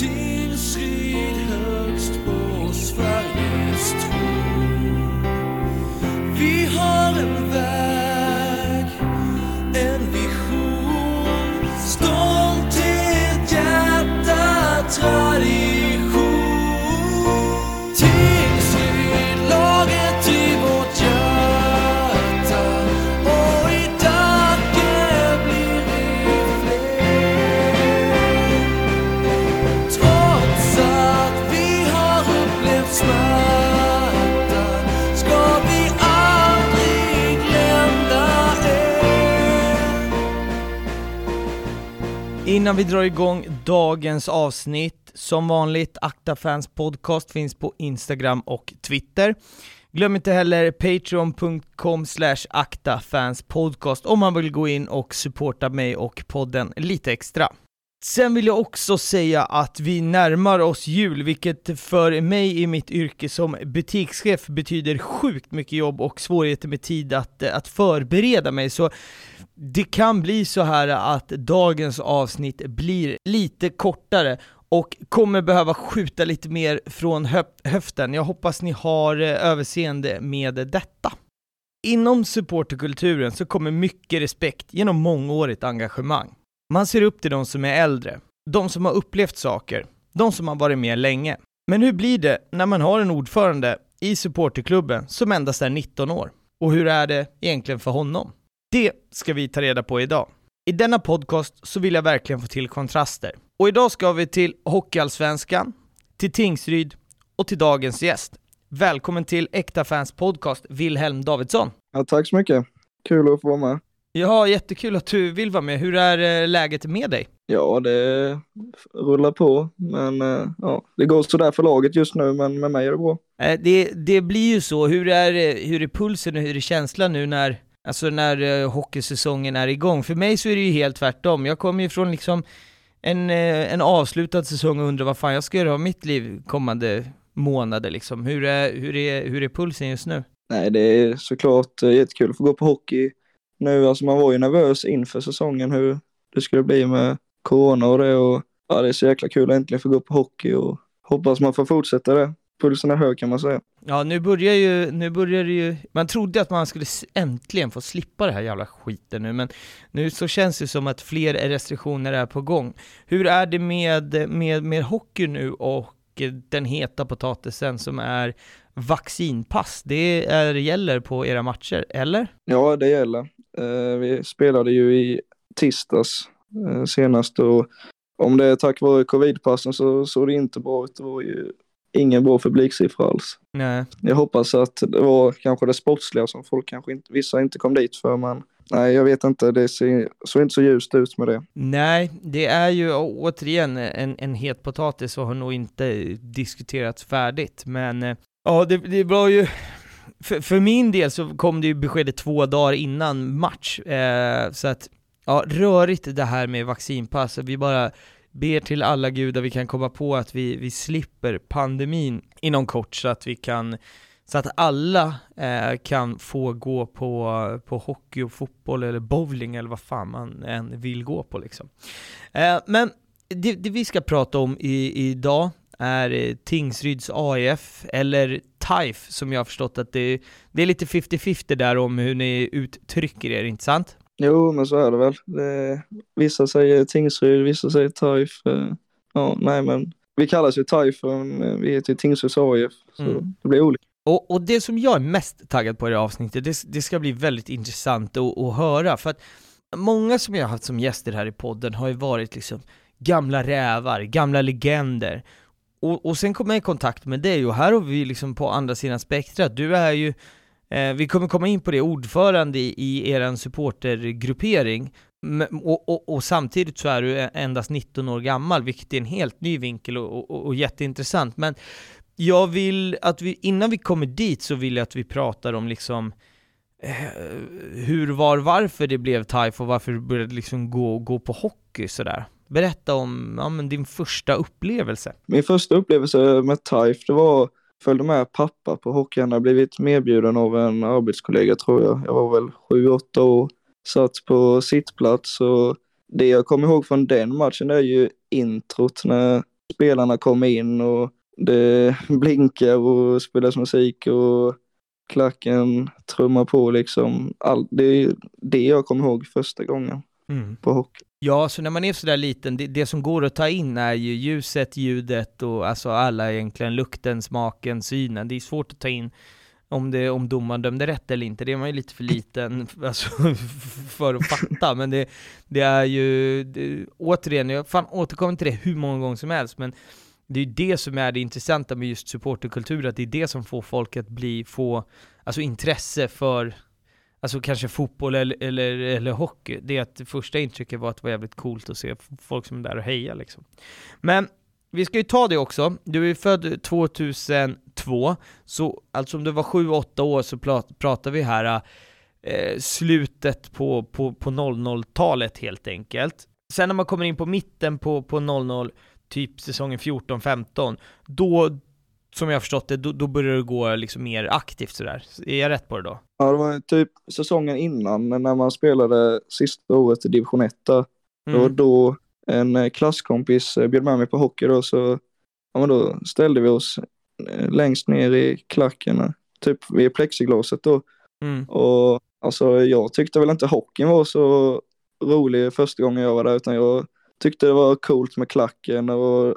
Tillskrid högst på Sveriges Innan vi drar igång dagens avsnitt, som vanligt, Akta Fans Podcast finns på Instagram och Twitter. Glöm inte heller patreon.com slash aktafanspodcast om man vill gå in och supporta mig och podden lite extra. Sen vill jag också säga att vi närmar oss jul, vilket för mig i mitt yrke som butikschef betyder sjukt mycket jobb och svårigheter med tid att, att förbereda mig. Så det kan bli så här att dagens avsnitt blir lite kortare och kommer behöva skjuta lite mer från höften. Jag hoppas ni har eh, överseende med detta. Inom supporterkulturen så kommer mycket respekt genom mångårigt engagemang. Man ser upp till de som är äldre, de som har upplevt saker, de som har varit med länge. Men hur blir det när man har en ordförande i supporterklubben som endast är 19 år? Och hur är det egentligen för honom? Det ska vi ta reda på idag. I denna podcast så vill jag verkligen få till kontraster. Och idag ska vi till Hockeyallsvenskan, till Tingsryd och till dagens gäst. Välkommen till Äkta Fans Podcast, Wilhelm Davidsson. Ja, tack så mycket. Kul att få vara med. Ja, jättekul att du vill vara med. Hur är eh, läget med dig? Ja, det rullar på, men eh, ja, det går sådär för laget just nu, men med mig är det bra. Eh, Det, det blir ju så. Hur är, hur är pulsen och hur är känslan nu när, alltså när hockeysäsongen är igång? För mig så är det ju helt tvärtom. Jag kommer ju från liksom en, en avslutad säsong och undrar vad fan jag ska göra av mitt liv kommande månader liksom. Hur är, hur är, hur är pulsen just nu? Nej, det är såklart jättekul att få gå på hockey nu. Alltså man var ju nervös inför säsongen hur det skulle bli med corona och det och ja, det är så jäkla kul att äntligen få gå på hockey och hoppas man får fortsätta det. Pulsen är hög kan man säga. Ja, nu börjar ju, nu börjar det ju, man trodde att man skulle äntligen få slippa det här jävla skiten nu, men nu så känns det som att fler restriktioner är på gång. Hur är det med, med, med hockey nu och den heta potatisen som är vaccinpass? Det är, gäller på era matcher, eller? Ja, det gäller. Eh, vi spelade ju i tisdags eh, senast och om det är tack vare covidpassen så såg det inte bra ut. Det var ju ingen bra publiksiffra alls. Nej. Jag hoppas att det var kanske det sportsliga som folk kanske inte, vissa inte kom dit för men nej jag vet inte, det ser, såg inte så ljust ut med det. Nej, det är ju återigen en, en het potatis och har nog inte diskuterats färdigt, men eh, ja, det, det var ju för, för min del så kom det ju beskedet två dagar innan match, eh, så att ja, rörigt det här med vaccinpass, vi bara ber till alla gudar vi kan komma på att vi, vi slipper pandemin inom kort så att vi kan så att alla eh, kan få gå på, på hockey och fotboll eller bowling eller vad fan man än vill gå på liksom. Eh, men det, det vi ska prata om i, idag är Tingsryds AIF, eller TAIF som jag har förstått att det, det är lite 50-50 där om hur ni uttrycker er, inte sant? Jo men så är det väl. Det, vissa säger Tingsryd, vissa säger TAIF. Eh, ja nej men vi kallas ju TAIF men eh, vi heter ju Tingsryds AIF så Mm. det blir olika. Och, och det som jag är mest taggad på i det här avsnittet, det, det ska bli väldigt intressant att, att höra, för att många som jag har haft som gäster här i podden har ju varit liksom gamla rävar, gamla legender. Och, och sen kom jag i kontakt med dig och här har vi liksom på andra sidan spektrat, du är ju, eh, vi kommer komma in på det, ordförande i, i er supportergruppering, och, och, och samtidigt så är du e, endast 19 år gammal, vilket är en helt ny vinkel och, och, och jätteintressant. Men jag vill att vi, innan vi kommer dit så vill jag att vi pratar om liksom eh, hur, var, varför det blev TIFE och varför du började liksom gå, gå på hockey sådär. Berätta om ja, din första upplevelse. Min första upplevelse med TAIF det var följde med pappa på hockey. Han hade blivit medbjuden av en arbetskollega tror jag. Jag var väl sju, åtta år. Satt på sittplats och det jag kommer ihåg från den matchen är ju introt när spelarna kommer in och det blinkar och spelas musik och klacken trummar på liksom. All, det är det jag kommer ihåg första gången Mm. på hockey. Ja, så när man är sådär liten, det, det som går att ta in är ju ljuset, ljudet och alltså alla egentligen lukten, smaken, synen. Det är svårt att ta in om, det, om domaren dömde rätt eller inte, det är man ju lite för liten alltså, för att fatta. Men det, det är ju, det, återigen, jag fan återkommer till det hur många gånger som helst, men det är ju det som är det intressanta med just supporterkultur, att det är det som får folk att bli, få, alltså intresse för Alltså kanske fotboll eller, eller, eller hockey, det är att det första intrycket var att det var jävligt coolt att se folk som är där och hejar liksom. Men vi ska ju ta det också, du är ju född 2002, så alltså om du var 7-8 år så pratar vi här eh, slutet på, på, på 00-talet helt enkelt. Sen när man kommer in på mitten på, på 00, typ säsongen 14-15, då, som jag har förstått det, då, då börjar det gå liksom mer aktivt sådär. Är jag rätt på det då? Ja, det var typ säsongen innan när man spelade sista året i division 1 där. Det var Mm. då en eh, klasskompis eh, bjöd med mig på hockey då så ja, men då ställde vi oss eh, längst ner i klacken, typ vid plexiglaset då. Mm. Och alltså jag tyckte väl inte hockeyn var så rolig första gången jag var där utan jag tyckte det var coolt med klacken och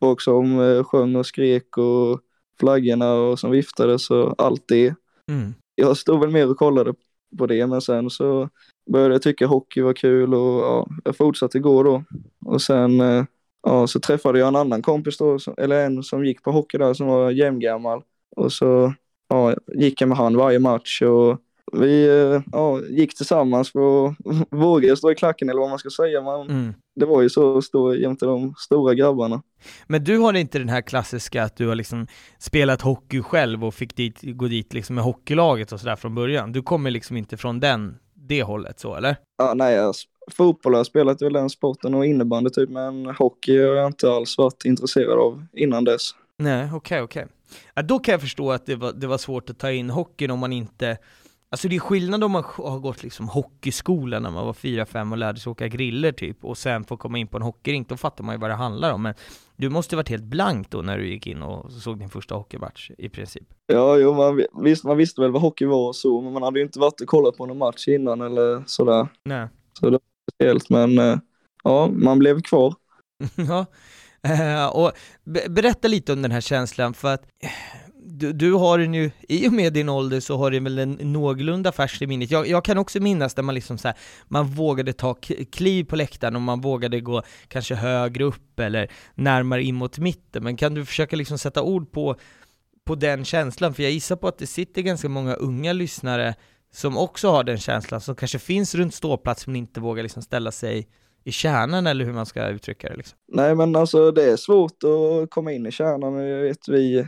folk som sjöng och skrek och flaggorna och som viftades och allt det. Mm. Jag stod väl mer och kollade på det men sen så började jag tycka hockey var kul och ja, jag fortsatte gå då. Och sen eh, ja, så träffade jag en annan kompis då, eller en som gick på hockey där som var jämngammal. Och så ja, gick jag med han varje match och vi eh, ja, gick tillsammans för att våga stå i klacken eller vad man ska säga. Man, Mm. Det var ju så att stå jämte de stora grabbarna. Men du har inte den här klassiska att du har liksom spelat hockey själv och fick dit, gå dit liksom med hockeylaget och sådär från början. Du kommer liksom inte från den, det hållet så eller? Ja, nej, jag, fotboll har jag spelat väl den sporten och innebandy typ, men hockey har jag inte alls varit intresserad av innan dess. Nej, okej, okej. Ja, då kan jag förstå att det var, det var svårt att ta in hockeyn om man inte Alltså det är skillnad om man har gått liksom hockeyskola när man var 4-5 och lärde sig åka griller typ, och sen får komma in på en hockeyrink, då fattar man ju vad det handlar om. Men du måste varit helt blank då när du gick in och såg din första hockeymatch i princip. Ja, jo, man, visst, man visste väl vad hockey var och så, men man hade ju inte varit och kollat på någon match innan eller sådär. Nej. Speciellt, men eh, ja, man blev kvar. Ja, eh, och be- berätta lite om den här känslan för att du, du har den ju, i och med din ålder så har du väl en någorlunda färskt i minnet. Jag, jag kan också minnas där man liksom så här, man vågade ta kliv på läktaren och man vågade gå kanske högre upp eller närmare in mot mitten, men kan du försöka liksom sätta ord på, på den känslan? För jag gissar på att det sitter ganska många unga lyssnare som också har den känslan, som kanske finns runt ståplats men inte vågar liksom ställa sig i kärnan eller hur man ska uttrycka det liksom. Nej, men alltså det är svårt att komma in i kärnan. Jag vet, vi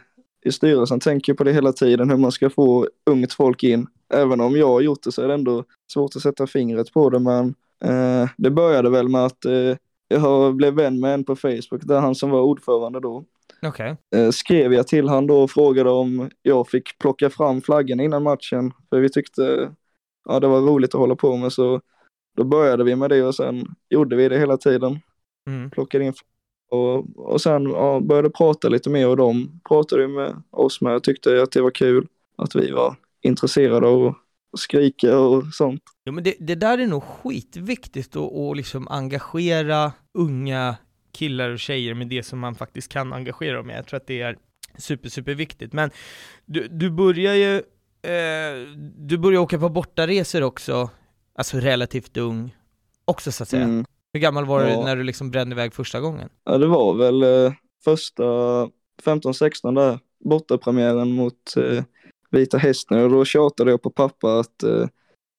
i styrelsen tänker på det hela tiden, hur man ska få ungt folk in. Även om jag har gjort det så är det ändå svårt att sätta fingret på det, men eh, det började väl med att eh, jag blev vän med en på Facebook, där han som var ordförande då, Okej. eh, skrev jag till han då och frågade om jag fick plocka fram flaggan innan matchen, för vi tyckte ja, det var roligt att hålla på med, så då började vi med det och sen gjorde vi det hela tiden Mm. plockade in och, och sen ja, började prata lite mer och de pratade ju med oss med och tyckte att det var kul att vi var intresserade av att skrika och sånt. Jo men det, det där är nog skitviktigt att, att liksom engagera unga killar och tjejer med det som man faktiskt kan engagera dem med. Jag tror att det är super, super viktigt. Men du, du börjar ju, eh, du börjar åka på bortaresor också, alltså relativt ung, också så att säga. Mm. Hur gammal var du Ja. när du liksom brände iväg första gången? Ja, det var väl eh, första 15-16 där, bortapremiären mot eh, Vita Hästen och då tjatade jag på pappa att eh,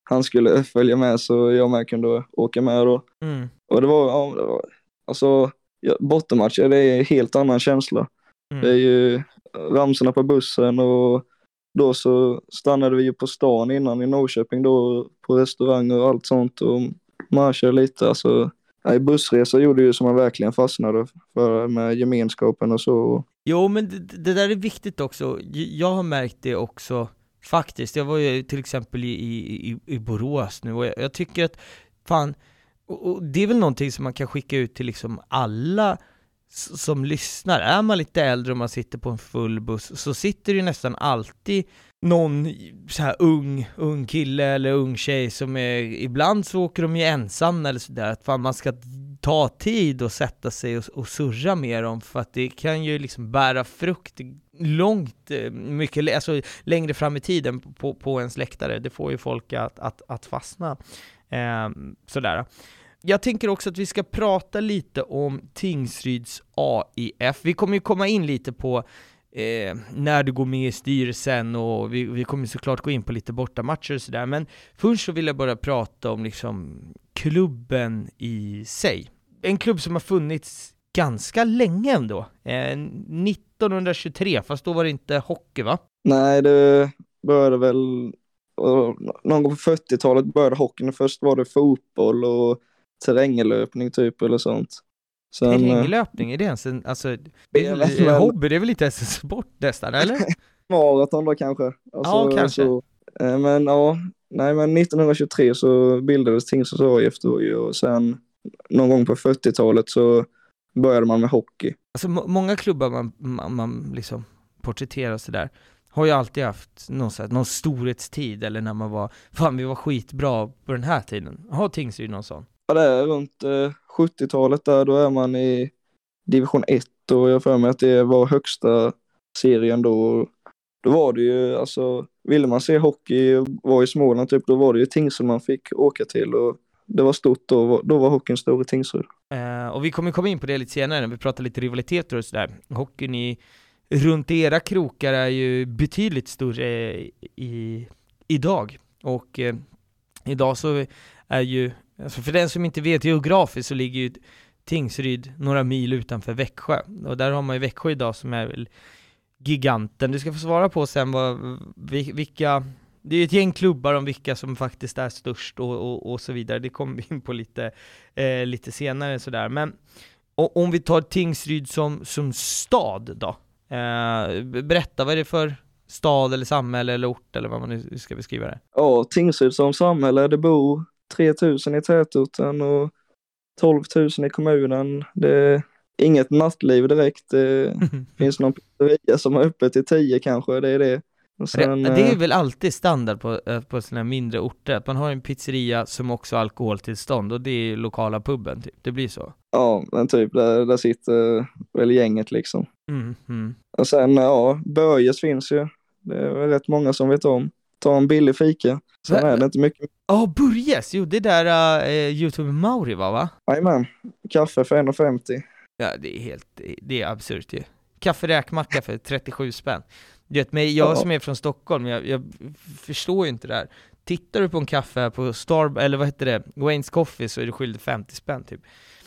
han skulle följa med så jag med kunde åka med då. Mm. Och det var, ja, det var alltså ja, bortamatcher det är en helt annan känsla. Mm. Det är ju ramsorna på bussen och då så stannade vi ju på stan innan i Norrköping då på restauranger och allt sånt och marschade lite. Alltså, nej, bussresor gjorde ju som man verkligen fastnade för med gemenskapen och så. Jo, men det, det där är viktigt också. Jag har märkt det också, faktiskt. Jag var ju till exempel i, i, i- Borås nu och jag, jag tycker att, fan, och, och det är väl någonting som man kan skicka ut till liksom alla som lyssnar, är man lite äldre och man sitter på en full buss så sitter det ju nästan alltid någon så här ung, ung kille eller ung tjej som är, ibland så åker de ju ensam eller sådär, att fan man ska ta tid och sätta sig och, och surra med dem för att det kan ju liksom bära frukt långt, eh, mycket, alltså längre fram i tiden på, på ens läktare. Det får ju folk att, att, att fastna. Eh, sådär. Jag tänker också att vi ska prata lite om Tingsryds AIF. Vi kommer ju komma in lite på eh, när du går med i styrelsen och vi, vi kommer såklart gå in på lite bortamatcher och sådär, men först så vill jag bara prata om liksom klubben i sig. En klubb som har funnits ganska länge ändå. Eh, 1923, fast då var det inte hockey va? Nej, det började väl, någon gång på 40-talet började hockeyn. Först var det fotboll och terränglöpning typ eller sånt. Sen, eh, Terränglöpning, är det ens en, alltså, det är, hobby, det är väl inte ens en sport nästan, eller? maraton då kanske. Alltså, Ja, kanske. Så, eh, men ja, nej men 1923 så bildades Tingsryds AIF då ju och sen någon gång på 40-talet så började man med hockey. Alltså må- många klubbar man, man, man liksom porträtterar sådär, har ju alltid haft någon, så här, någon storhetstid, eller när man var, fan vi var skitbra på den här tiden. Har Tingsryd någon sån? Ja, det är runt eh, 70-talet där, då är man i division 1 och jag har för mig att det var högsta serien då. Då var det ju, alltså, ville man se hockey och var i Småland typ, då var det ju Tingsryd man fick åka till och det var stort då, då var hockeyn stor i Tingsryd. Uh, och vi kommer komma in på det lite senare när vi pratar lite rivaliteter och sådär. Hockeyn i, runt era krokar är ju betydligt större i, idag. Och uh, idag så är ju, alltså för den som inte vet geografiskt så ligger ju Tingsryd några mil utanför Växjö. Och där har man ju Växjö idag som är väl giganten. Du ska få svara på sen vad, vilka, det är ju ett gäng klubbar om vilka som faktiskt är störst och, och, och så vidare. Det kommer vi in på lite eh, lite senare sådär. Men om vi tar Tingsryd som, som stad då? Eh, berätta, vad är det för stad eller samhälle eller ort eller vad man nu ska beskriva det? Ja, Tingsryd som samhälle, det bor 3000 i tätorten och 12 000 i kommunen. Det är inget nattliv direkt. Det finns någon pizzeria som har öppet till 10 kanske, det är det. Sen, det, det är eh, väl alltid standard på, eh, på sådana mindre orter, att man har en pizzeria som också har alkoholtillstånd och det är lokala puben typ, det blir så. Ja, men typ där, där sitter väl gänget liksom. Mm, mm. Och sen, ja, Börjes finns ju. Det är rätt många som vet om. Ta en billig fika. Sen är det inte mycket. Ja, Burjes! Jo, det där uh, Youtube Mauri var va? Jajamän, kaffe för 1,50. Ja, det är helt, det- är absurt ju. Kaffe räkmacka för 37 spänn. Du vet, men jag Ja. som är från Stockholm, jag, jag förstår ju inte det här. Tittar du på en kaffe på Star, eller vad heter det, Wayne's Coffee så är du skyldig 50 spänn typ.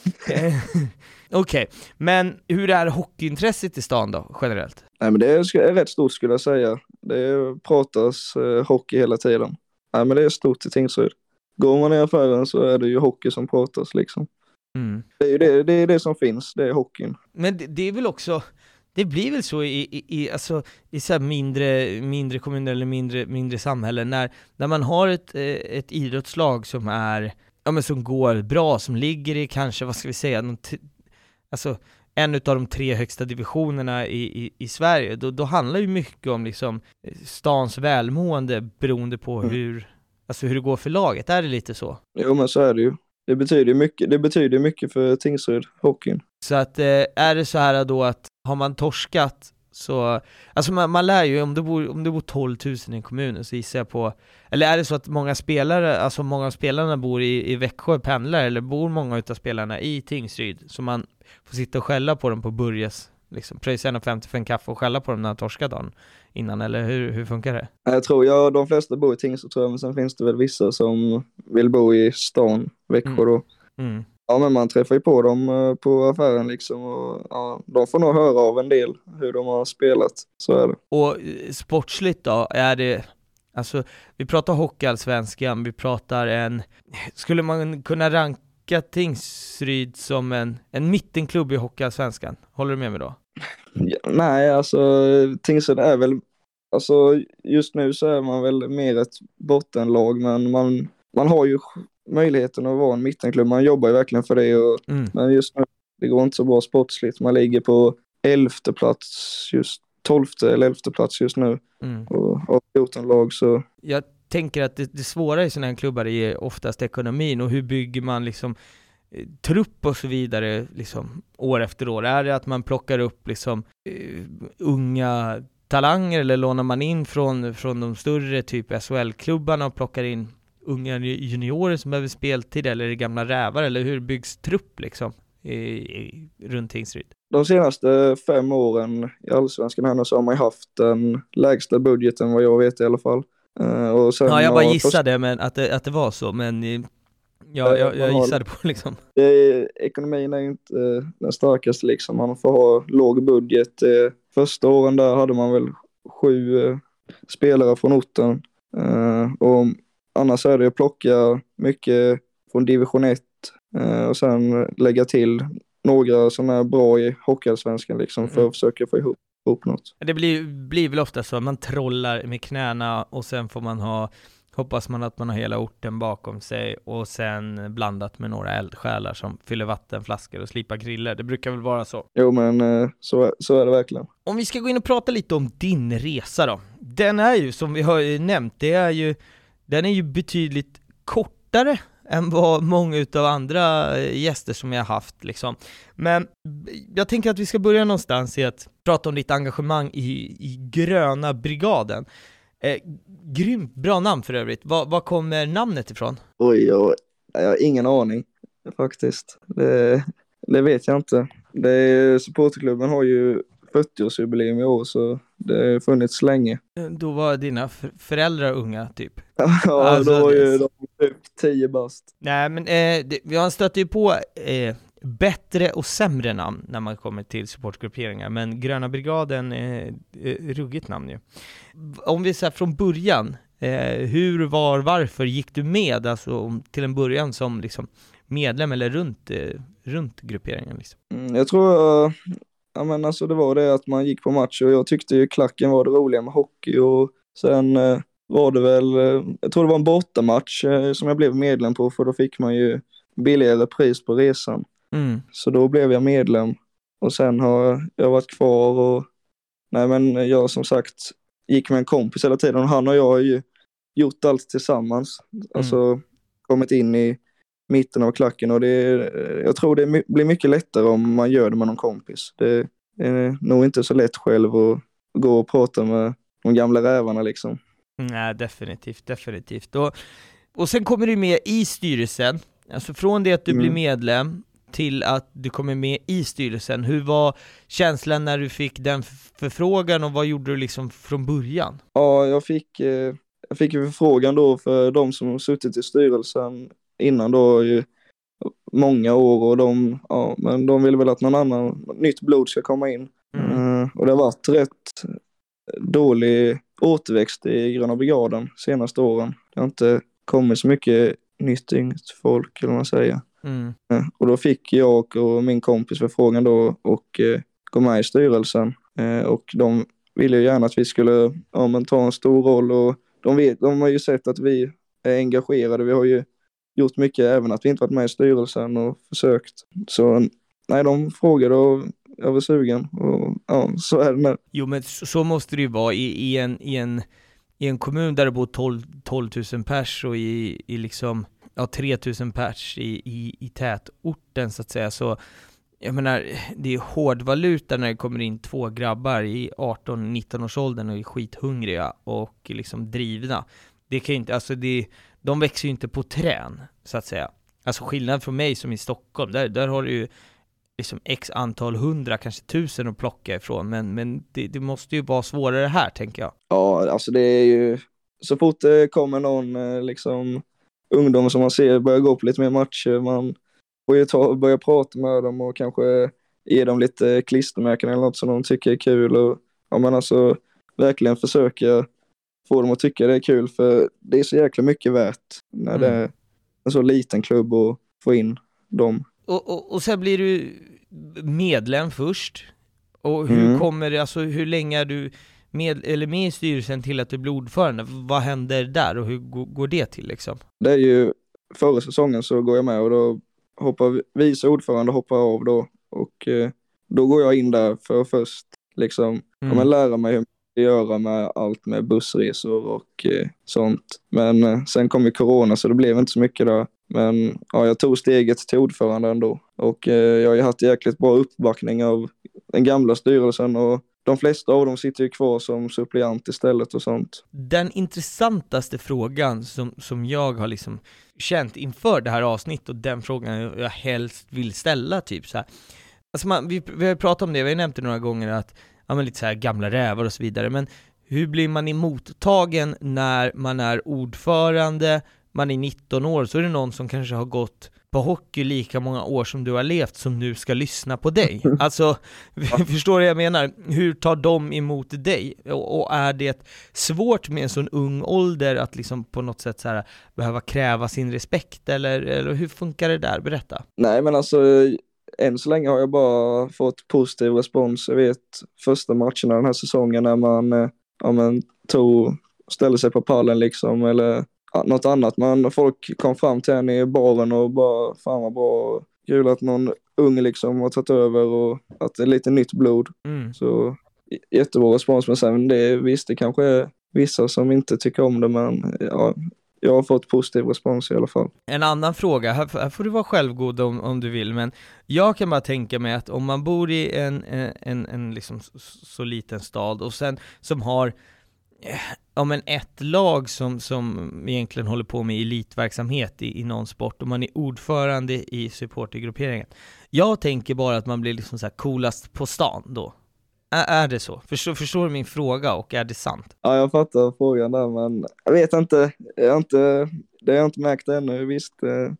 Okej, men hur är hockeyintresset i stan då, generellt? Nej men det är, är rätt stort skulle jag säga. Det pratas eh, hockey hela tiden. Nej men det är stort i Tingsryd. Går man i affären så är det ju hockey som pratas liksom. Mm. Det är ju det, det, är det som finns, det är hockeyn. Men det, det är väl också, det blir väl så i, i, i, alltså, i så mindre, mindre kommuner eller mindre, mindre samhällen, när, när man har ett, eh, ett idrottslag som är, ja men som går bra, som ligger i kanske, vad ska vi säga, någon alltså en av de tre högsta divisionerna i, i, i Sverige, då, då handlar ju mycket om liksom eh, stans välmående beroende på Mm. hur, alltså hur det går för laget, är det lite så? Jo men så är det ju. Det betyder mycket, det betyder mycket för Tingsryd, hockeyn. Så att, eh, är det så här då att har man torskat så, alltså man, man lär ju, om det, bor, om det bor 12 000 i en kommun så gissar jag på, eller är det så att många spelare, alltså många av spelarna bor i, i Växjö, pendlar, eller bor många utav spelarna i Tingsryd, så man får sitta och skälla på dem på Börjes, liksom, pröjsa 1,50 för en kaffe och skälla på dem när de torskar dagen innan, eller hur, hur funkar det? Jag tror, ja de flesta bor i Tingsryd tror jag, men sen finns det väl vissa som vill bo i stan, Växjö Mm. då. Mm. Ja men man träffar ju på dem eh, på affären liksom och ja, de får nog höra av en del hur de har spelat. Så är det. Och eh, sportsligt då, är det, alltså vi pratar hockeyallsvenskan, vi pratar en, skulle man kunna ranka Tingsryd som en, en mittenklubb i hockeyallsvenskan? Håller du med mig då? Ja, nej alltså Tingsryd är väl, alltså just nu så är man väl mer ett bottenlag men man, man har ju möjligheten att vara en mittenklubb. Man jobbar ju verkligen för det och, Mm. men just nu det går inte så bra sportsligt. Man ligger på elfte plats just, tolfte eller elfte plats just nu Mm. och har 14 lag så Jag tänker att det, det svåra i sådana här klubbar är oftast ekonomin och hur bygger man liksom eh, trupp och så vidare liksom år efter år? Är det att man plockar upp liksom eh, unga talanger eller lånar man in från, från de större typ SHL-klubbarna och plockar in unga juniorer som behöver speltid eller är det gamla rävar eller hur byggs trupp liksom i, i, runt Tingsryd? de senaste fem åren i allsvenskan här nu så har man haft den lägsta budgeten vad jag vet i alla fall. Eh, och sen Ja, jag bara gissade men att det, att det var så, men eh, ja, jag, jag gissade på liksom. Det är, ekonomin är inte eh, den starkaste liksom. Man får ha låg budget. Första åren där hade man väl sju spelare från orten. Och annars är det att plocka mycket från division 1 eh, och sen lägga till några som är bra i Hockeyallsvenskan liksom för Mm. att försöka få ihop, ihop något. Det blir, blir väl ofta så att man trollar med knäna och sen får man ha, hoppas man att man har hela orten bakom sig och sen blandat med några eldsjälar som fyller vattenflaskor och slipar griller. Det brukar väl vara så. Jo men eh, så, så är det verkligen. Om vi ska gå in och prata lite om din resa då. Den är ju, som vi har nämnt, det är ju, den är ju betydligt kortare än vad många utav andra eh, gäster som jag har haft liksom. Men jag tänker att vi ska börja någonstans i att prata om ditt engagemang i, i Gröna Brigaden. Eh, grymt bra namn för övrigt. Var, var kommer namnet ifrån? Oj, oj, jag har ingen aning faktiskt. Det, det vet jag inte. Det supporterklubben har ju 40-årsjubileum i år så det har funnits länge. Eh, Då var dina för- föräldrar unga, typ. ja, Alltså, då var ju det- de typ 10 bast. Nej men eh, det, vi har stött ju på eh, bättre och sämre namn när man kommer till supportgrupperingar, men Gröna Brigaden är eh, ruggigt namn ju. Om vi säger från början, eh, hur, var, varför gick du med, alltså till en början som liksom medlem eller runt, eh, runt grupperingen liksom? Mm, jag tror, eh, ja men alltså det var det att man gick på match och jag tyckte ju klacken var det roliga med hockey och sen eh, var det väl, eh, jag tror det var en bortamatch eh, som jag blev medlem på för då fick man ju billigare pris på resan. Mm. Så då blev jag medlem och sen har jag varit kvar och nej men jag som sagt gick med en kompis hela tiden och han och jag har ju gjort allt tillsammans. Alltså kommit in i mitten av klacken och det är, jag tror det blir mycket lättare om man gör det med någon kompis. Det är nog inte så lätt själv att gå och prata med de gamla rävarna liksom. Nej, definitivt, definitivt. Och, och sen kommer du med i styrelsen, alltså från det att du blir Mm. medlem till att du kommer med i styrelsen. Hur var känslan när du fick den förfrågan och vad gjorde du liksom från början? Ja, jag fick, eh, jag fick förfrågan då för de som har suttit i styrelsen innan då i många år och de, ja, men de vill väl att någon annan, nytt blod ska komma in. Mm. Eh, och det har varit rätt dålig återväxt i Gröna Brigaden senaste åren. Det har inte kommit så mycket nytt yngst folk, eller vad man säger. Mm. Eh, Och då fick jag och min kompis förfrågan då och eh, gå med i styrelsen. Och de ville ju gärna att vi skulle ja, men ta en stor roll och de, vet, de har ju sett att vi är engagerade. Vi har ju gjort mycket även att vi inte varit med i styrelsen och försökt. Så nej, de frågade och jag var sugen och ja, så är det nu. Jo men så, måste det ju vara i, i, en, i, en, i en kommun där det bor 12, 12 000 pers och i, i liksom, ja 3 000 pers i, i, i tätorten så att säga så jag menar, det är hårdvaluta när det kommer in två grabbar i 18-19 års åldern och är skithungriga och liksom drivna. Det kan ju inte, alltså det, de växer ju inte på trän, så att säga. Alltså skillnad från mig som i Stockholm, där, där har du ju liksom x antal hundra, kanske tusen att plocka ifrån, men, men det, det måste ju vara svårare här, tänker jag. Ja, alltså det är ju så fort det kommer någon eh, liksom ungdom som man ser börjar gå på lite mer matcher, man får ju ta, börja prata med dem och kanske ge dem lite klistermärken eller något som de tycker är kul och ja men alltså verkligen försöka få dem att tycka det är kul för det är så jäkla mycket värt när det Mm. är en så liten klubb och få in dem. Och, och, och sen blir du medlem först, och hur Mm. kommer det, alltså hur länge är du med, eller med i styrelsen till att du blir ordförande? Vad händer där och hur går, det till liksom? Det är ju förra säsongen så går jag med och då hoppar vice ordförande hoppar av då och eh, då går jag in där för att först liksom ja, men lära mig hur göra med allt med bussresor och eh, sånt. Men eh, sen kom ju corona så det blev inte så mycket där. Men ja, jag tog steget till ordförande ändå och eh, jag har ju haft jäkligt bra uppbackning av den gamla styrelsen och de flesta av dem sitter ju kvar som suppleant istället och sånt. Den intressantaste frågan som, som jag har liksom känt inför det här avsnittet och den frågan jag helst vill ställa typ så här. Alltså man, vi, vi har pratat om det, vi har nämnt det några gånger att, ja men lite så här gamla rävar och så vidare, men hur blir man emottagen när man är ordförande, man är 19 år, så är det någon som kanske har gått på hockey lika många år som du har levt som nu ska lyssna på dig. Alltså, förstår du vad jag menar? Hur tar de emot dig? Och, och, är det svårt med en sån ung ålder att liksom på något sätt så här, behöva kräva sin respekt, eller, eller hur funkar det där? Berätta. Nej men alltså, än så länge har jag bara fått positiv respons. Jag vet första matcherna den här säsongen när man, eh, ja men, tog, ställde sig på pallen liksom, eller något annat. Men folk kom fram till en i baren och bara, fan vad bra, kul att någon ung liksom har tagit över och att det är lite nytt blod. Mm. Så jättebra respons, men sen det, visst det kanske är vissa som inte tycker om det, men ja, jag har fått positiv respons i alla fall. En annan fråga, här, här får du vara självgod om, om du vill, men jag kan bara tänka mig att om man bor i en, en, en, en liksom så, så liten stad och sen som har eh, ja men ett lag som, som egentligen håller på med elitverksamhet i, i någon sport och man är ordförande i supportergrupperingen. Jag tänker bara att man blir liksom så här coolast på stan då. Är, det så? Förstår, förstår du min fråga och är det sant? Ja, jag fattar frågan där, men jag vet inte. Jag har inte det har jag inte märkt ännu. Visst, eh,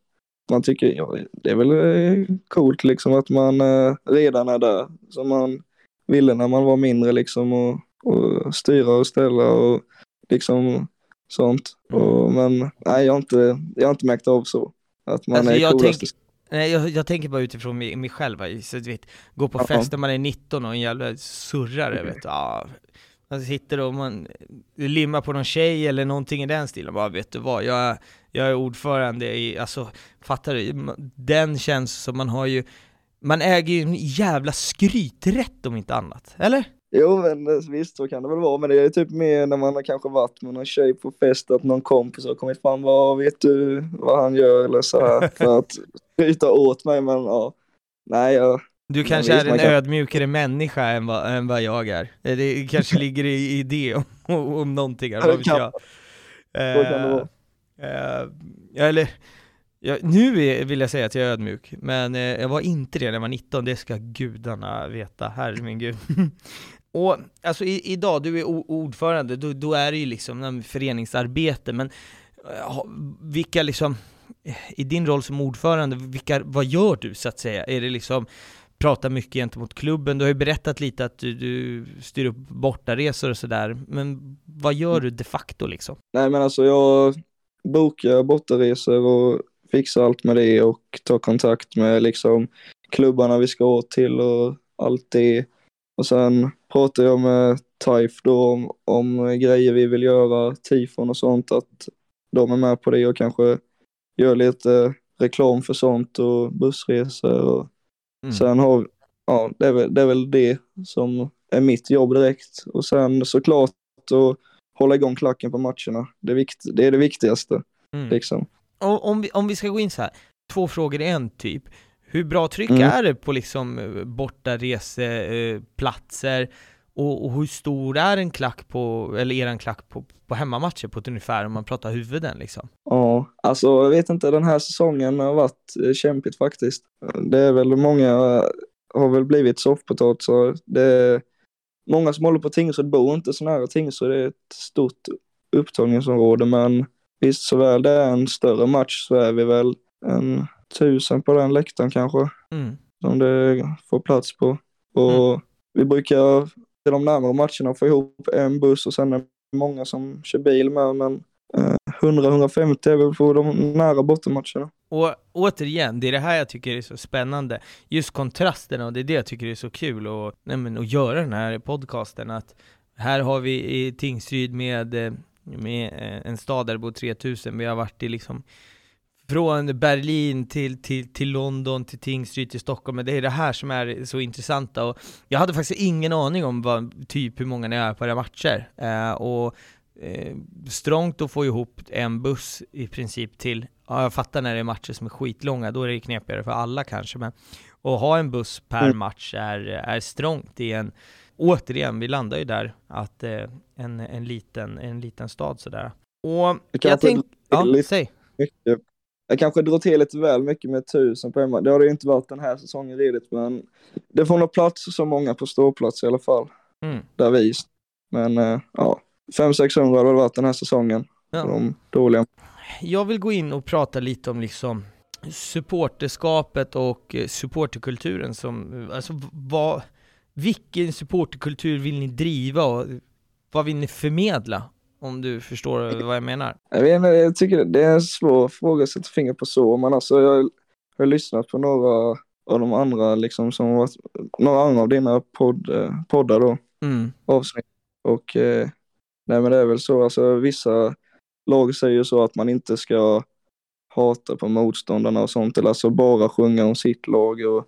man tycker, ja, det är väl eh, coolt liksom att man eh, redan är där som man ville när man var mindre liksom och och styra och ställa och liksom sånt. Och, men nej, jag har, inte, jag har inte märkt av så. Att man Alltså, är coolast. tänk- Nej jag, jag tänker bara utifrån mig, mig själv, så du vet, gå på fest när man är 19 och en jävla surrare vet du. Ja, man sitter och man limmar på någon tjej eller någonting i den stilen, bara vet du vad, jag är, jag är ordförande i, alltså fattar du? Den känns som man har ju, man äger ju en jävla skryträtt om inte annat, eller? Jo men eh, visst så kan det väl vara, men det är typ mer när man har kanske varit med någon tjej på fest, att någon kompis har kommit fram, vad vet du vad han gör eller så här, för att skryta åt mig, men ja. Nej, jag, Du kanske visst, är en kan- ödmjukare människa än vad, än vad jag är. Eh, Det kanske ligger i, i det om, om någonting, Ja, vad vet jag. så kan det vara. Eh, eller, jag, nu är, vill jag säga att jag är ödmjuk, men eh, jag var inte det när jag var 19, det ska gudarna veta, herre min gud. Och alltså i, idag, du är ordförande, då, då är det ju liksom föreningsarbete, men eh, vilka liksom, eh, i din roll som ordförande, vilka, vad gör du så att säga? Är det liksom prata mycket gentemot klubben, du har ju berättat lite att du, du styr upp bortaresor och sådär, men vad gör du de facto liksom? nej men alltså jag bokar bortaresor och fixar allt med det och tar kontakt med liksom klubbarna vi ska åt till och allt det. Och sen pratar jag med TIFE då om, om grejer vi vill göra, tifon och sånt, att de är med på det och kanske gör lite reklam för sånt och bussresor. Och Mm. Sen har ja, det är, väl, det är väl det som är mitt jobb direkt. Och sen såklart att hålla igång klacken på matcherna. Det är, vikt, det, är det viktigaste Mm. liksom. Och om vi, om vi ska gå in så här, två frågor i en typ. Hur bra tryck Mm. är det på liksom eh, bortareseplatser? Och, och hur stor är en klack på, eller en klack på, på hemmamatcher på ett ungefär om man pratar huvuden liksom? Ja, alltså jag vet inte, den här säsongen har varit eh, kämpigt faktiskt. Det är väl många eh, har väl blivit soffpotatisar. Det är många som håller på Tingsryd bor inte så nära Tingsryd. Det är ett stort upptagningsområde, men visst så väl det är en större match så är vi väl en tusen på den läktaren kanske. Mm. som det får plats på. Och vi brukar till de närmare matcherna få ihop en buss och sen är det många som kör bil med, men eh, 100-150 är väl på de nära bottenmatcherna. Och återigen, det är det här jag tycker är så spännande, just kontrasterna och det är det jag tycker är så kul och, nej men, att göra den här podcasten, att här har vi i Tingsryd med, eh, med eh, en stad där det bor 3000, vi har varit i liksom från Berlin till, till, till London, till Tingsryd, till Stockholm, men det är det här som är så intressanta och jag hade faktiskt ingen aning om vad, typ hur många ni är på era matcher. Eh, och eh, strångt att få ihop en buss i princip till, ja jag fattar när det är matcher som är skitlånga, då är det knepigare för alla kanske, men att ha en buss per Mm. match är, är strångt i en, återigen, vi landar ju där, att eh, en, en, liten, en liten stad sådär. Och jag tänkte, ja, säg. mycket. Jag kanske drar till lite väl mycket med tusen på hemma. Det har det inte varit den här säsongen redigt, men det får nog plats så många på ståplats i alla fall. Mm. Där vi. Men eh, ja, 500-600 har det varit den här säsongen. Ja. De dåliga. Jag vill gå in och prata lite om liksom supporterskapet och eh, supporterkulturen som, alltså vad, vilken supporterkultur vill ni driva och vad vill ni förmedla? Om du förstår vad jag menar. Jag, inte, jag tycker det är en svår fråga att sätta fingret på så, men alltså jag har lyssnat på några av de andra liksom som har varit, några andra av dina podd, poddar då. Mm. avsnitt. Och eh, nej men det är väl så, alltså vissa lag säger ju så att man inte ska hata på motståndarna och sånt, eller alltså bara sjunga om sitt lag och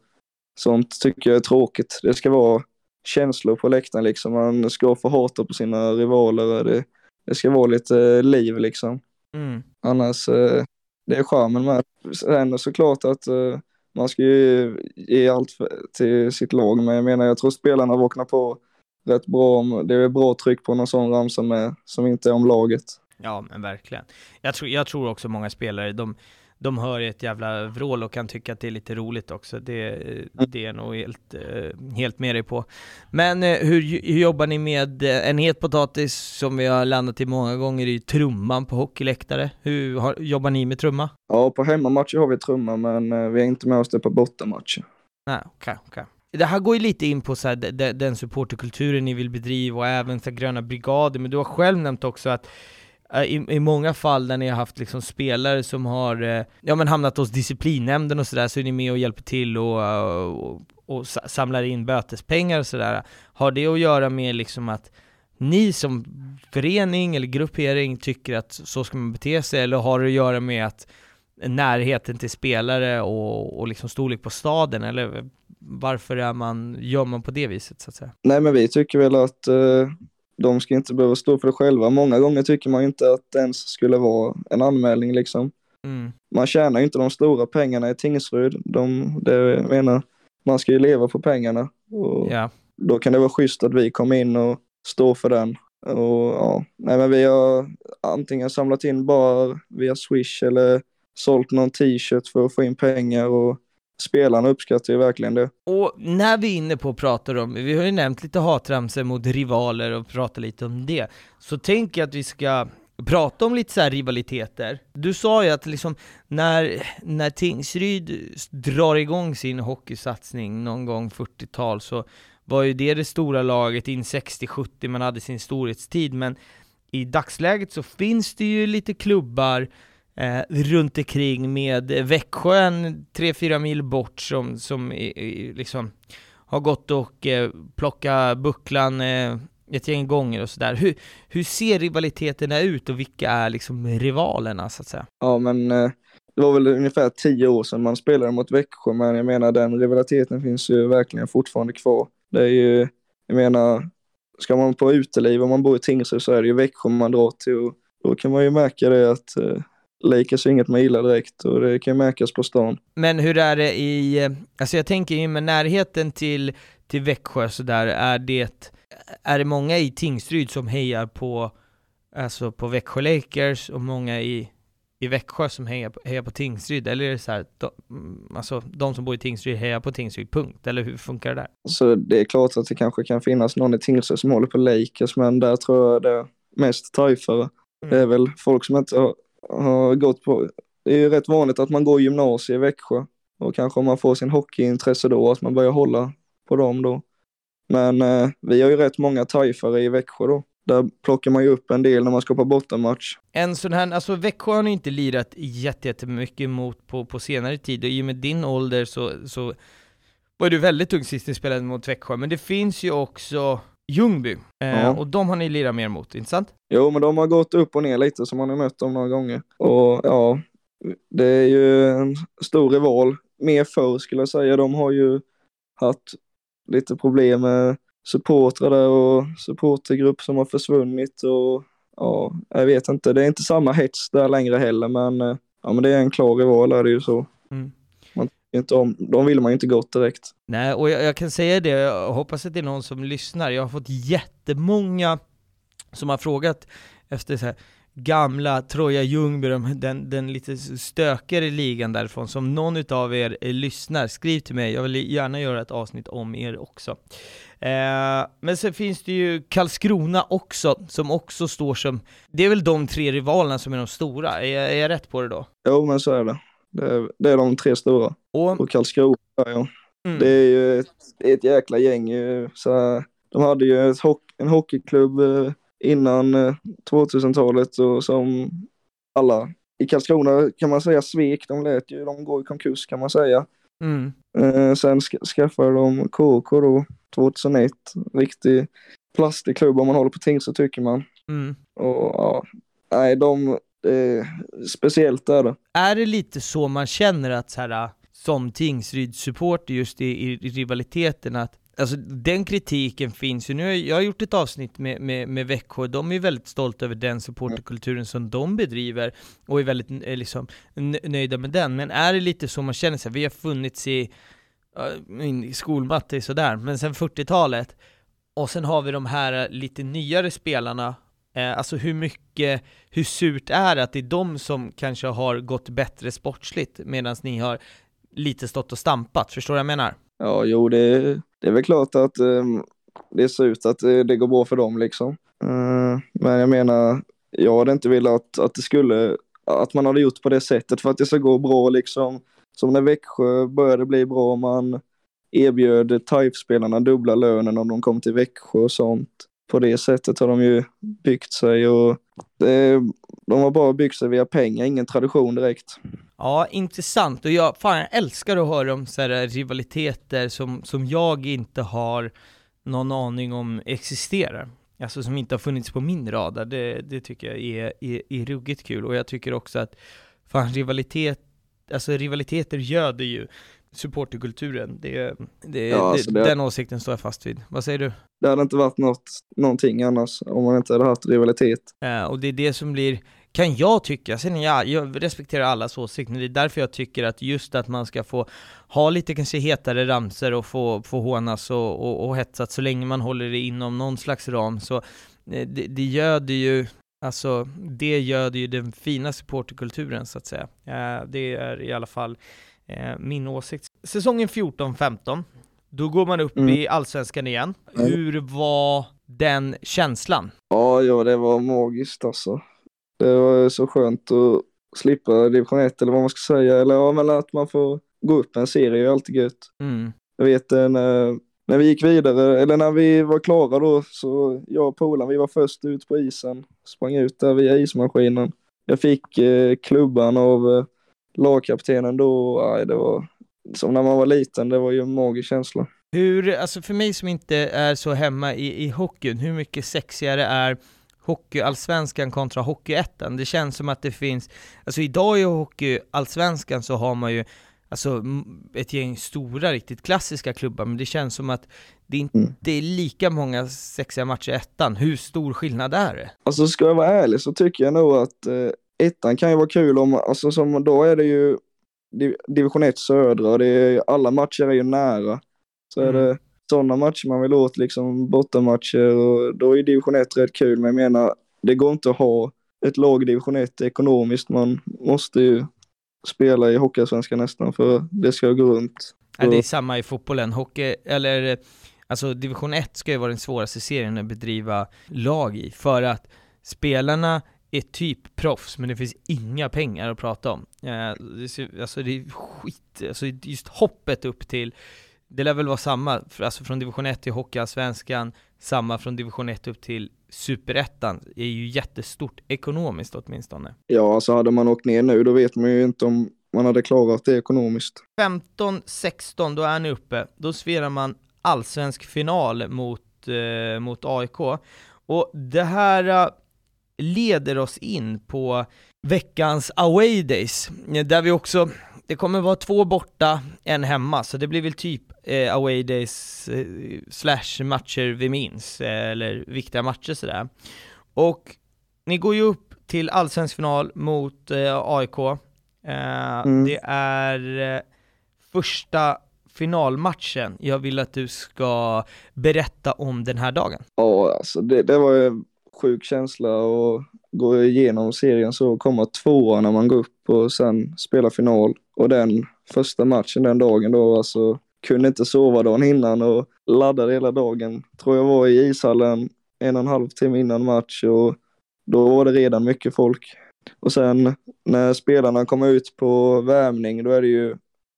sånt tycker jag är tråkigt. Det ska vara känslor på läktaren liksom, man ska få hata på sina rivaler, det, det ska vara lite eh, liv liksom. Mm. Annars, eh, det är charmen med. Sen såklart att eh, man ska ju ge allt till sitt lag, men jag menar jag tror spelarna vaknar på rätt bra om, det är bra tryck på någon sån ramsa med, som inte är om laget. Ja men verkligen. Jag tror, jag tror också många spelare, de, de hör ett jävla vrål och kan tycka att det är lite roligt också. Det, det är nog helt, eh, helt med dig på. Men eh, hur, hur jobbar ni med eh, en het potatis som vi har landat i många gånger i trumman på hockeyläktare? Hur har, jobbar ni med trumma? Ja, på hemmamatcher har vi trumma, men vi är inte med oss det på bortamatcher. Nej, okej, okej. Det här går ju lite in på så här, de- de- den supporterkulturen ni vill bedriva och även så gröna brigader, men du har själv nämnt också att Eh, i, i många fall där ni har haft liksom spelare som har eh, ja, men hamnat hos disciplinnämnden och sådär, så är ni med och hjälper till och, och, och samlar in bötespengar och sådär. Har det att göra med liksom att ni som förening eller gruppering tycker att så ska man bete sig, eller har det att göra med att närheten till spelare och, och liksom storlek på staden, eller varför är man, gör man på det viset så att säga? Nej, men vi tycker väl att eh, de ska inte behöva stå för det själva. Många gånger tycker man inte att det ens skulle vara en anmälning liksom. Mm. Man tjänar ju inte de stora pengarna i Tingsryd. De, det jag menar, man ska ju leva på pengarna. Och Ja. då kan det vara schysst att vi kommer in och står för den. Och ja, nej men vi har antingen samlat in bara via Swish eller sålt någon t-shirt för att få in pengar och spelarna uppskattar ju verkligen det. Och när vi är inne på att prata om, vi har ju nämnt lite hatramsor mot rivaler och prata lite om det, så tänker jag att vi ska prata om lite så här rivaliteter. Du sa ju att liksom när, när Tingsryd drar igång sin hockeysatsning någon gång 40-tal så var ju det det stora laget in 60-70, man hade sin storhetstid, men i dagsläget så finns det ju lite klubbar eh, runt omkring med Växjö en 3-4 mil bort som, som i, i, liksom har gått och eh, plockat bucklan eh, ett gäng gånger och sådär. Hur, hur ser rivaliteterna ut och vilka är liksom rivalerna så att säga? Ja men eh, det var väl ungefär tio år sedan man spelade mot Växjö men jag menar den rivaliteten finns ju verkligen fortfarande kvar. Det är ju, jag menar, ska man på uteliv om man bor i Tingsryd så är det ju Växjö man drar till och då kan man ju märka det att eh, Lakers är inget man gillar direkt och det kan ju märkas på stan. Men hur är det i, eh, alltså jag tänker ju med närheten till, till Växjö sådär, är det, är det många i Tingsryd som hejar på, alltså på Växjö Lakers och många i, i Växjö som hejar på, hejar på Tingsryd? Eller är det så här, de, mm, alltså de som bor i Tingsryd hejar på Tingsryd, punkt? Eller hur funkar det där? Så det är klart att det kanske kan finnas någon i Tingsryd som håller på Lakers men där tror jag det är mest tajfare. Det är väl folk som inte har, har gått på, det är ju rätt vanligt att man går gymnasie i Växjö och kanske om man får sin hockeyintresse då att man börjar hålla på dem då. Men eh, vi har ju rätt många tajfare i Växjö då. Där plockar man ju upp en del när man ska på bortamatch. En sån här, alltså Växjö har ni inte lirat jättemycket mot på, på senare tid och i och med din ålder så, så var du väldigt ung sist ni spelade mot Växjö, men det finns ju också Ljungby, eh, Ja. och de har ni lirat mer mot, inte sant? Jo, men de har gått upp och ner lite så man har mött dem några gånger. Och ja, det är ju en stor rival. Mer förr skulle jag säga. De har ju haft lite problem med supportrar där och supportergrupp som har försvunnit och ja, jag vet inte. Det är inte samma hets där längre heller, men eh, ja, men det är en klar rival är det ju så. Mm. Inte om, de vill man ju inte gott direkt. Nej, och jag, jag kan säga det, jag hoppas att det är någon som lyssnar. Jag har fått jättemånga som har frågat efter så här, gamla Troja Ljungby, de- den, den lite stökigare ligan därifrån, som någon utav er eh, lyssnar, skriv till mig, jag vill gärna göra ett avsnitt om er också. Eh, men sen finns det ju Karlskrona också, som också står som, det är väl de tre rivalerna som är de stora, är jag, är jag rätt på det då? Jo, men så är det. Det är, det är de tre stora. Och, Och Karlskrona, ja. mm, Det är ju ett, ett jäkla gäng. ju. Så, de hade ju ett hock, en hockeyklubb eh, innan eh, 2000-talet och som alla i Karlskrona kan man säga svek. De lät ju, de går i konkurs kan man säga. mm, Eh, sen sk- skaffade de KK då 2001. Riktig plastig klubb om man håller på Tingsryd tycker man. mm. Och ja, nej de, eh, speciellt är det. Är det lite så man känner att så här, äh, som Tingsryd-supporter just i, i, i rivaliteten att Alltså den kritiken finns ju, nu har jag, har gjort ett avsnitt med, med, med Växjö, de är ju väldigt stolta över den supporterkulturen som de bedriver och är väldigt eh, liksom, nöjda med den, men är det lite så man känner sig, vi har funnits i, äh, min skolmatte är sådär, men sen 40-talet, och sen har vi de här lite nyare spelarna Eh, alltså hur mycket, hur surt är det att det är de som kanske har gått bättre sportsligt medan ni har lite stått och stampat, förstår du vad jag menar? Ja, jo, det, det är väl klart att ehm, eh, det ser ut att det, det går bra för dem liksom. Eh, men jag menar, jag hade inte velat att, att det skulle, att man hade gjort på det sättet för att det ska gå bra liksom. Som när Växjö började bli bra, man erbjöd TIFE-spelarna dubbla lönen om de kom till Växjö och sånt. På det sättet har de ju byggt sig och det, de har bara byggt sig via pengar, ingen tradition direkt. Ja, intressant. Och jag, fan, jag älskar att höra om så här rivaliteter som, som jag inte har någon aning om existerar. Alltså som inte har funnits på min radar. Det, det tycker jag är, är, är ruggigt kul. Och jag tycker också att fan, rivalitet, alltså rivaliteter göder ju supporterkulturen. Det, det, Ja, alltså det, det- Den åsikten står jag fast vid. Vad säger du? Det hade inte varit något, någonting annars om man inte hade haft rivalitet. Eh, och det är det som blir, kan jag tycka, sen jag, jag respekterar allas åsikt, men det är därför jag tycker att just att man ska få ha lite kanske hetare ramser och få, få hånas och, och, och hetsat så länge man håller det inom någon slags ram, så eh, det, det göder ju Alltså, det göder ju den fina supporterkulturen så att säga. Det är i alla fall eh, min åsikt. Säsongen 14-15, då går man upp Mm. i Allsvenskan igen. Hur var den känslan? Ja, ja, det var magiskt alltså. Det var så skönt att slippa division 1 eller vad man ska säga. Eller ja, men att man får gå upp en serie är ju alltid gött. Mm. Jag vet eh, när, när vi gick vidare, eller när vi var klara då, så jag och polaren, vi var först ut på isen. Sprang ut där via ismaskinen. Jag fick eh, klubban av eh, lagkaptenen då. Aj, det var som när man var liten, det var ju en magisk känsla. Hur, alltså för mig som inte är så hemma i, i hockeyn, hur mycket sexigare är hockeyallsvenskan kontra hockeyettan? Det känns som att det finns, alltså idag i hockeyallsvenskan så har man ju alltså ett gäng stora, riktigt klassiska klubbar, men det känns som att det inte Mm. är lika många sexiga matcher i ettan. Hur stor skillnad är det? Alltså ska jag vara ärlig så tycker jag nog att eh, ettan kan ju vara kul om, alltså som då är det ju div- division 1 södra och det är, alla matcher är ju nära. Så är Mm. det sådana matcher man vill åt, liksom bortamatcher och då är division 1 rätt kul. Men jag menar, det går inte att ha ett lag i division 1 ekonomiskt. Man måste ju spela i Hockeyallsvenskan nästan för det ska gå runt. Ja, det är samma i fotbollen. Hockey, eller alltså division 1 ska ju vara den svåraste serien att bedriva lag i, för att spelarna är typ proffs, men det finns inga pengar att prata om. Eh, alltså det är skit, alltså just hoppet upp till, det lär väl vara samma, alltså från division 1 till Hockeyallsvenskan, samma från division 1 upp till superettan, är ju jättestort ekonomiskt åtminstone. Ja, alltså hade man åkt ner nu då vet man ju inte om man hade klarat det ekonomiskt. 15-16, då är ni uppe. Då spelar man allsvensk final mot, eh, mot AIK. Och det här, eh, leder oss in på veckans away days, där vi också, det kommer vara två borta, en hemma, så det blir väl typ eh, away days eh, slash matcher vi minns, eh, eller viktiga matcher sådär. Och ni går ju upp till allsvensk final mot eh, AIK, eh, Mm. det är eh, första finalmatchen jag vill att du ska berätta om den här dagen. Ja, alltså det, det var ju sjuk känsla att gå igenom serien så komma tvåa när man går upp och sen spela final. Och den första matchen den dagen då, alltså kunde inte sova dagen innan och laddade hela dagen. Tror jag var i ishallen en och en halv timme innan match och då var det redan mycket folk. Och sen när spelarna kom ut på värmning, då är det ju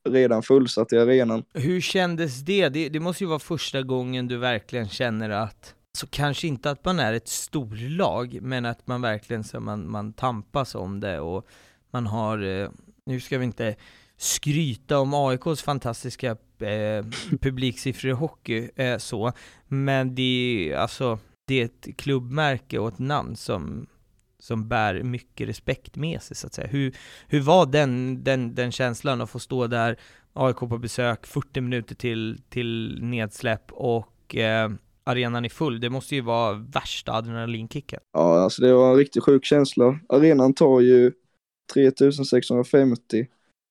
redan fullsatt i arenan. Hur kändes det? det? Det måste ju vara första gången du verkligen känner att, så kanske inte att man är ett storlag, men att man verkligen så man, man tampas om det och man har, eh, nu ska vi inte skryta om AIKs fantastiska eh, publiksiffror i hockey, eh, så, men det är alltså, det är ett klubbmärke och ett namn som, som bär mycket respekt med sig så att säga. Hur, hur var den, den, den känslan att få stå där, AIK på besök, 40 minuter till, till nedsläpp och eh, arenan är full? Det måste ju vara värsta adrenalinkicken. Ja, alltså det var en riktigt sjuk känsla. Arenan tar ju 3650,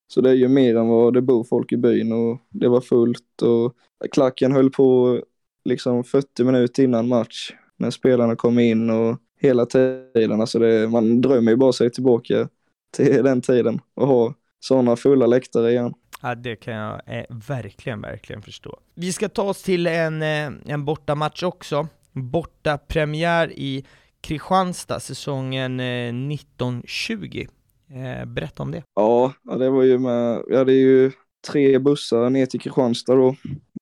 så det är ju mer än vad det bor folk i byn och det var fullt och klacken höll på liksom 40 minuter innan match när spelarna kom in och hela tiden, alltså det, man drömmer ju bara sig tillbaka till den tiden och ha sådana fulla läktare igen. Ja, det kan jag eh, verkligen, verkligen förstå. Vi ska ta oss till en, eh, en bortamatch också. Borta premiär i Kristianstad säsongen eh, 1920. Eh, berätta om det. Ja, ja, det var ju med, vi hade ju tre bussar ner till Kristianstad då.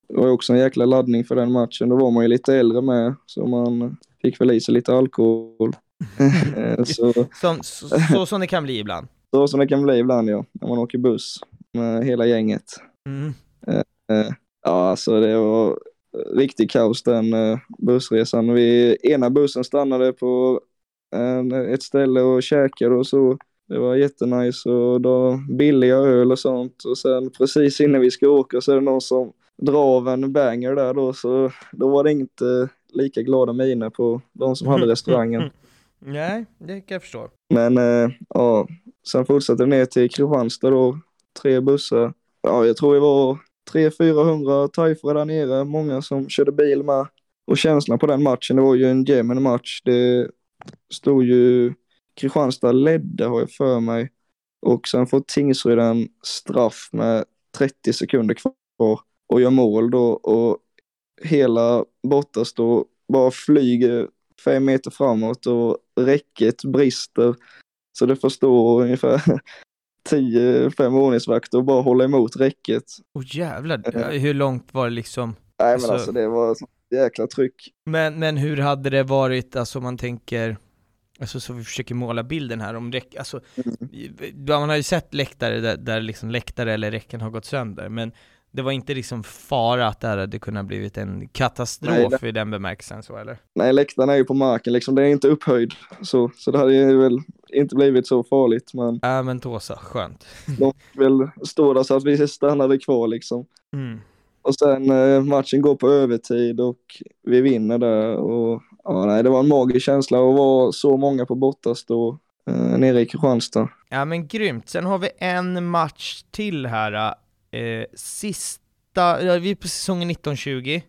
Det var ju också en jäkla laddning för den matchen. Då var man ju lite äldre med, så man fick väl i sig lite alkohol. Eh, så, Som, så, så som det kan bli ibland. så som det kan bli ibland ja, när man åker buss med hela gänget. Mm. Ja, alltså det var riktigt kaos den eh, bussresan. Vi, ena bussen stannade på en, ett ställe och käkade och så. Det var jättenice och då billiga öl och sånt. Och sen precis innan vi ska åka så är det någon som drar av en banger där då. Så då var det inte lika glada miner på de som hade restaurangen. Nej, det kan jag förstå. Men eh, ja, sen fortsatte vi ner till Kristianstad då. Tre bussar. Ja, jag tror det var 300-400 tajfare där nere. Många som körde bil med. Och känslan på den matchen, det var ju en jämn match. Det stod ju Kristianstad ledde har jag för mig. Och sen får Tingsryd en straff med 30 sekunder kvar och gör mål då och hela bortastå bara flyger fem meter framåt och räcket brister. Så det får stå ungefär 10-5 ordningsvakter och bara hålla emot räcket. Åh jävlar, hur långt var det liksom? Nej men Alltså- alltså det var ett jäkla tryck. Men, men hur hade det varit, alltså om man tänker, alltså så vi försöker måla bilden här om räck, alltså, ja, man har ju sett läktare där, där liksom läktare eller räcken har gått sönder, men det var inte liksom fara att det här hade kunnat blivit en katastrof Nej, i den bemärkelsen så eller? Nej läktaren är ju på marken liksom, det är inte upphöjd. Så, så det hade ju väl inte blivit så farligt men Ja men Tåsa, skönt. de väl stå där så att vi stannade kvar liksom. Mm. Och sen eh, matchen går på övertid och vi vinner där och ja, nej, det var en magisk känsla att vara så många på bortastå eh, nere i Kristianstad. Ja men grymt, sen har vi en match till här, eh, sista, ja, vi är på säsongen 1920,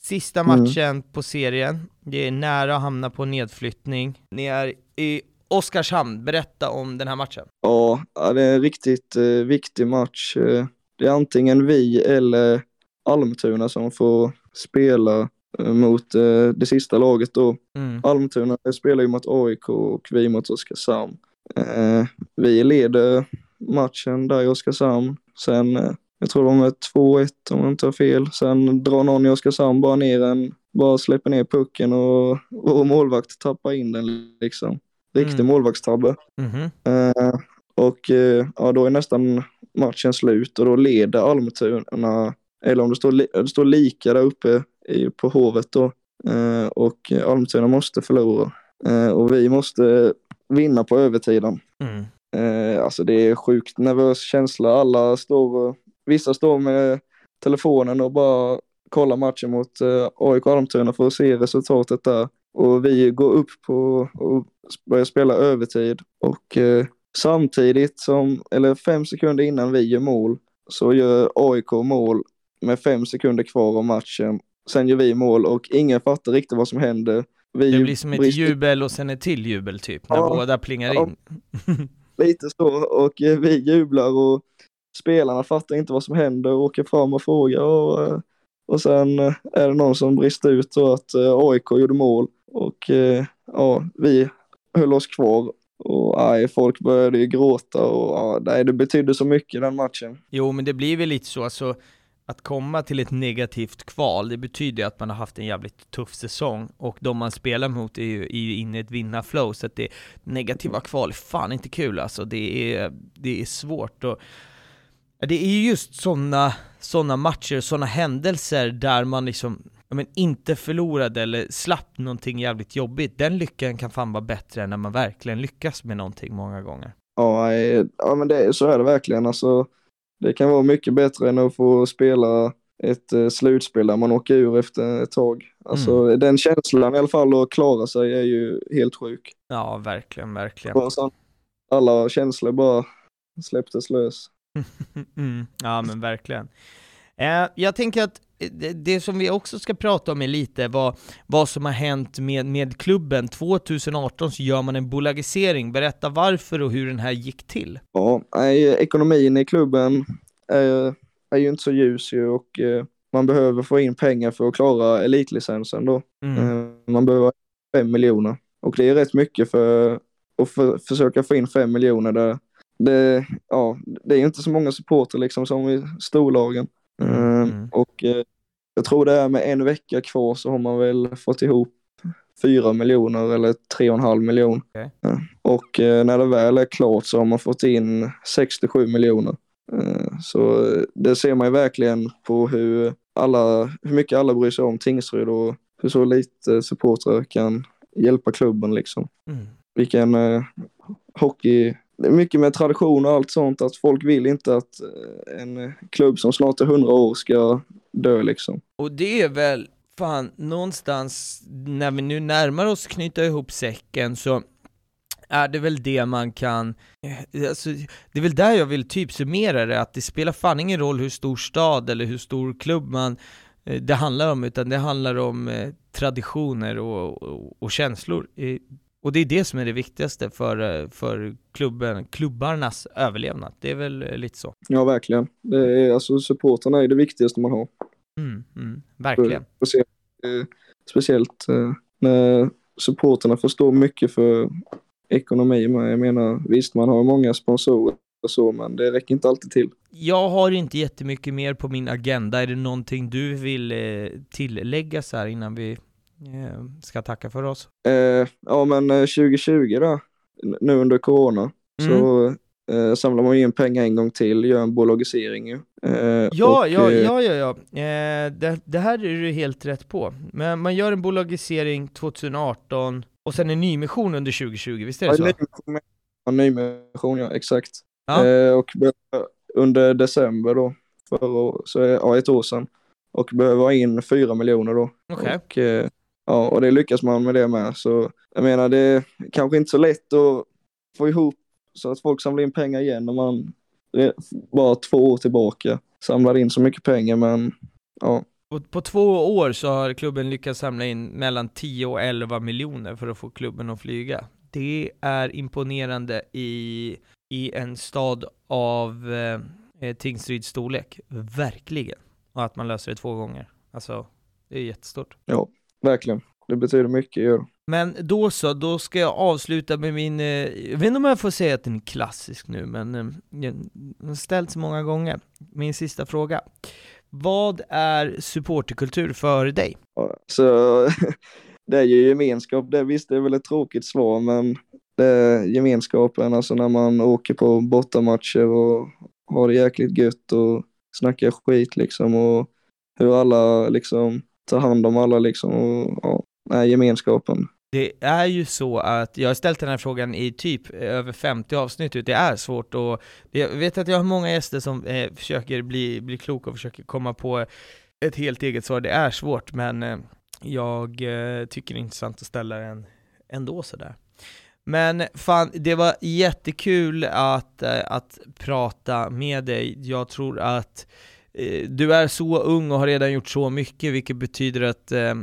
sista Mm. matchen på serien, det är nära att hamna på nedflyttning, ni är i Oskarshamn, berätta om den här matchen. Ja, ja, det är en riktigt eh, viktig match. Eh, det är antingen vi eller Almtuna som får spela eh, mot eh, det sista laget då. Mm. Almtuna spelar ju mot AIK och vi mot Oskarshamn. Eh, vi leder matchen där i Oskarshamn. Sen, eh, jag tror de är 2-1 om jag inte har fel. Sen drar någon i Oskarshamn bara ner en, bara släpper ner pucken och, och målvakt tappar in den liksom. Riktig Mm. målvaktstabbe. Mhm. Eh, och eh, ja, då är nästan matchen slut och då leder Almtuna, eller om det står, li- det står lika där uppe i, på Hovet då. Eh, och Almtuna måste förlora. Och vi måste vinna på övertiden. Mm. Eh, alltså det är sjukt nervös känsla. Alla står, och- vissa står med telefonen och bara kollar matchen mot eh, AIK Almtuna för att se resultatet där. Och vi går upp på och börjar spela övertid. Och eh, samtidigt som, eller fem sekunder innan vi gör mål, så gör AIK mål med fem sekunder kvar av matchen. Sen gör vi mål och ingen fattar riktigt vad som händer. Vi Det blir som ett brister- jubel och sen ett till jubel typ, när Ja. båda plingar Ja. in. Lite så, och eh, vi jublar och spelarna fattar inte vad som händer och åker fram och frågar och, eh, och sen eh, är det någon som brister ut och att eh, AIK gjorde mål och eh, ja, vi höll oss kvar och aj, folk började ju gråta och aj, nej, det betydde så mycket den matchen. Jo, men det blir väl lite så, alltså att komma till ett negativt kval, det betyder ju att man har haft en jävligt tuff säsong och de man spelar mot är ju är ju inne i ett vinnarflow, så att det negativa kval är fan inte kul alltså, det är, det är svårt och det är ju just sådana såna matcher, sådana händelser där man liksom men inte förlorade eller slapp någonting jävligt jobbigt. Den lyckan kan fan vara bättre än när man verkligen lyckas med någonting många gånger. Ja, eh, ja men det, så är det verkligen. Alltså, det kan vara mycket bättre än att få spela ett eh, slutspel där man åker ur efter ett tag. Alltså den känslan i alla fall att klara sig är ju helt sjuk. Ja, verkligen, verkligen. Alla känslor bara släpptes lös. Mm, ja men verkligen. Eh, jag tänker att det, det som vi också ska prata om är lite vad, vad som har hänt med, med klubben. 2018 så gör man en bolagisering. Berätta varför och hur den här gick till. Ja, ekonomin i klubben är, är ju inte så ljus ju och eh, man behöver få in pengar för att klara elitlicensen då. Mm. Eh, Man behöver fem miljoner och det är rätt mycket för att för, försöka få in fem miljoner där. Det, ja, det är inte så många supporter liksom som i storlagen. Mm, Eh, mm. Och eh, jag tror det är med en vecka kvar så har man väl fått ihop fyra miljoner eller tre och en halv miljon. Ja. Och eh, när det väl är klart så har man fått in 67 miljoner. Eh, Så eh, det ser man ju verkligen på hur, alla, hur mycket alla bryr sig om Tingsryd och hur så lite supportrar kan hjälpa klubben liksom. Mm. Vilken eh, hockey, det är mycket med tradition och allt sånt att folk vill inte att eh, en klubb som snart är 100 år ska dö liksom. Och det är väl fan någonstans när vi nu närmar oss knyta ihop säcken så är det väl det man kan, eh, alltså, det är väl där jag vill typ summera det, att det spelar fan ingen roll hur stor stad eller hur stor klubb man eh, det handlar om, utan det handlar om eh, traditioner och, och, och känslor. Och det är det som är det viktigaste för, eh, för klubben, klubbarnas överlevnad. Det är väl eh, lite så. Ja, verkligen. Det är, alltså supporterna är det viktigaste man har. Mm, mm, verkligen. Eh, speciellt eh, när supporterna förstår mycket för ekonomi med. Jag menar, visst man har många sponsorer och så, men det räcker inte alltid till. Jag har inte jättemycket mer på min agenda. Är det någonting du vill tillägga så här innan vi ska tacka för oss? Eh, ja, men eh, 2020 då, n- nu under corona, så eh, samlar man in pengar en gång till, gör en bolagisering ju. Eh, Ja, och, ja, eh, ja, ja, ja. Eh, det, det här är du helt rätt på. Men man gör en bolagisering 2018 och sen en nymission under 2020, visst är det Ja, så? nymission, ja, nymission, ja, exakt. Ja. Eh, och under december då, år, så ja, ett år sedan. Och behöver ha in fyra miljoner då. Okej. Och, eh, ja, och det lyckas man med det med. Så jag menar, det är kanske inte så lätt att få ihop så att folk samlar in pengar igen när man bara två år tillbaka samlade in så mycket pengar. Men ja, På, på två år så har klubben lyckats samla in mellan 10 och 11 miljoner för att få klubben att flyga. Det är imponerande i, i en stad av eh, eh, Tingsryds storlek. Verkligen. Och att man löser det två gånger. Alltså, det är jättestort. Verkligen. Det betyder mycket. Gör. Men då så, då ska jag avsluta med min, eh, jag vet inte om jag får säga att den är klassisk nu, men eh, den har ställts många gånger. Min sista fråga. Vad är supporterkultur för dig? Så det är ju gemenskap. Det visst, det är väl ett tråkigt svar, men det är gemenskapen, alltså när man åker på bortamatcher och har det jäkligt gött och snackar skit liksom och hur alla liksom Ta hand om alla liksom och ja, nej, gemenskapen. det är ju så att, jag har ställt den här frågan i typ över 50 avsnitt ut, det är svårt och jag vet att jag har många gäster som eh, försöker bli, bli kloka och försöker komma på ett helt eget svar, det är svårt men eh, jag eh, tycker det är intressant att ställa den ändå sådär. Men fan, det var jättekul att, eh, att prata med dig. Jag tror att eh, du är så ung och har redan gjort så mycket, vilket betyder att eh,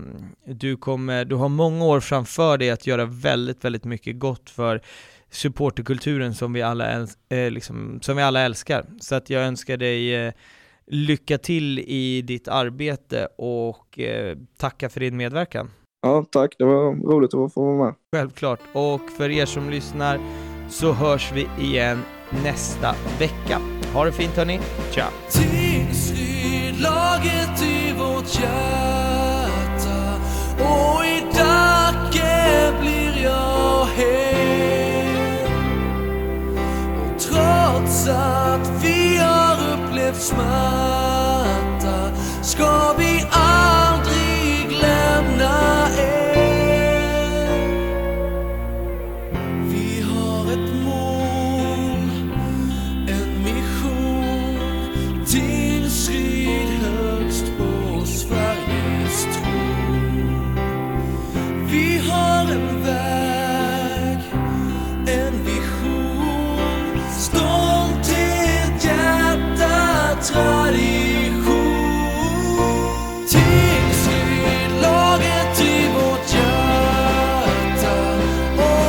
du kommer, du har många år framför dig att göra väldigt, väldigt mycket gott för supporterkulturen som vi alla, äls eh, liksom, som vi alla älskar. Så att jag önskar dig eh, lycka till i ditt arbete och eh, tacka för din medverkan. Ja, tack. Det var roligt att få vara med. Självklart. Och för er som lyssnar så hörs vi igen nästa vecka. Ha det fint hörni. Ciao! Slaget i vårt hjärta och i Dacke blir jag hel. Och trots att vi har upplevt smärta ska vi aldrig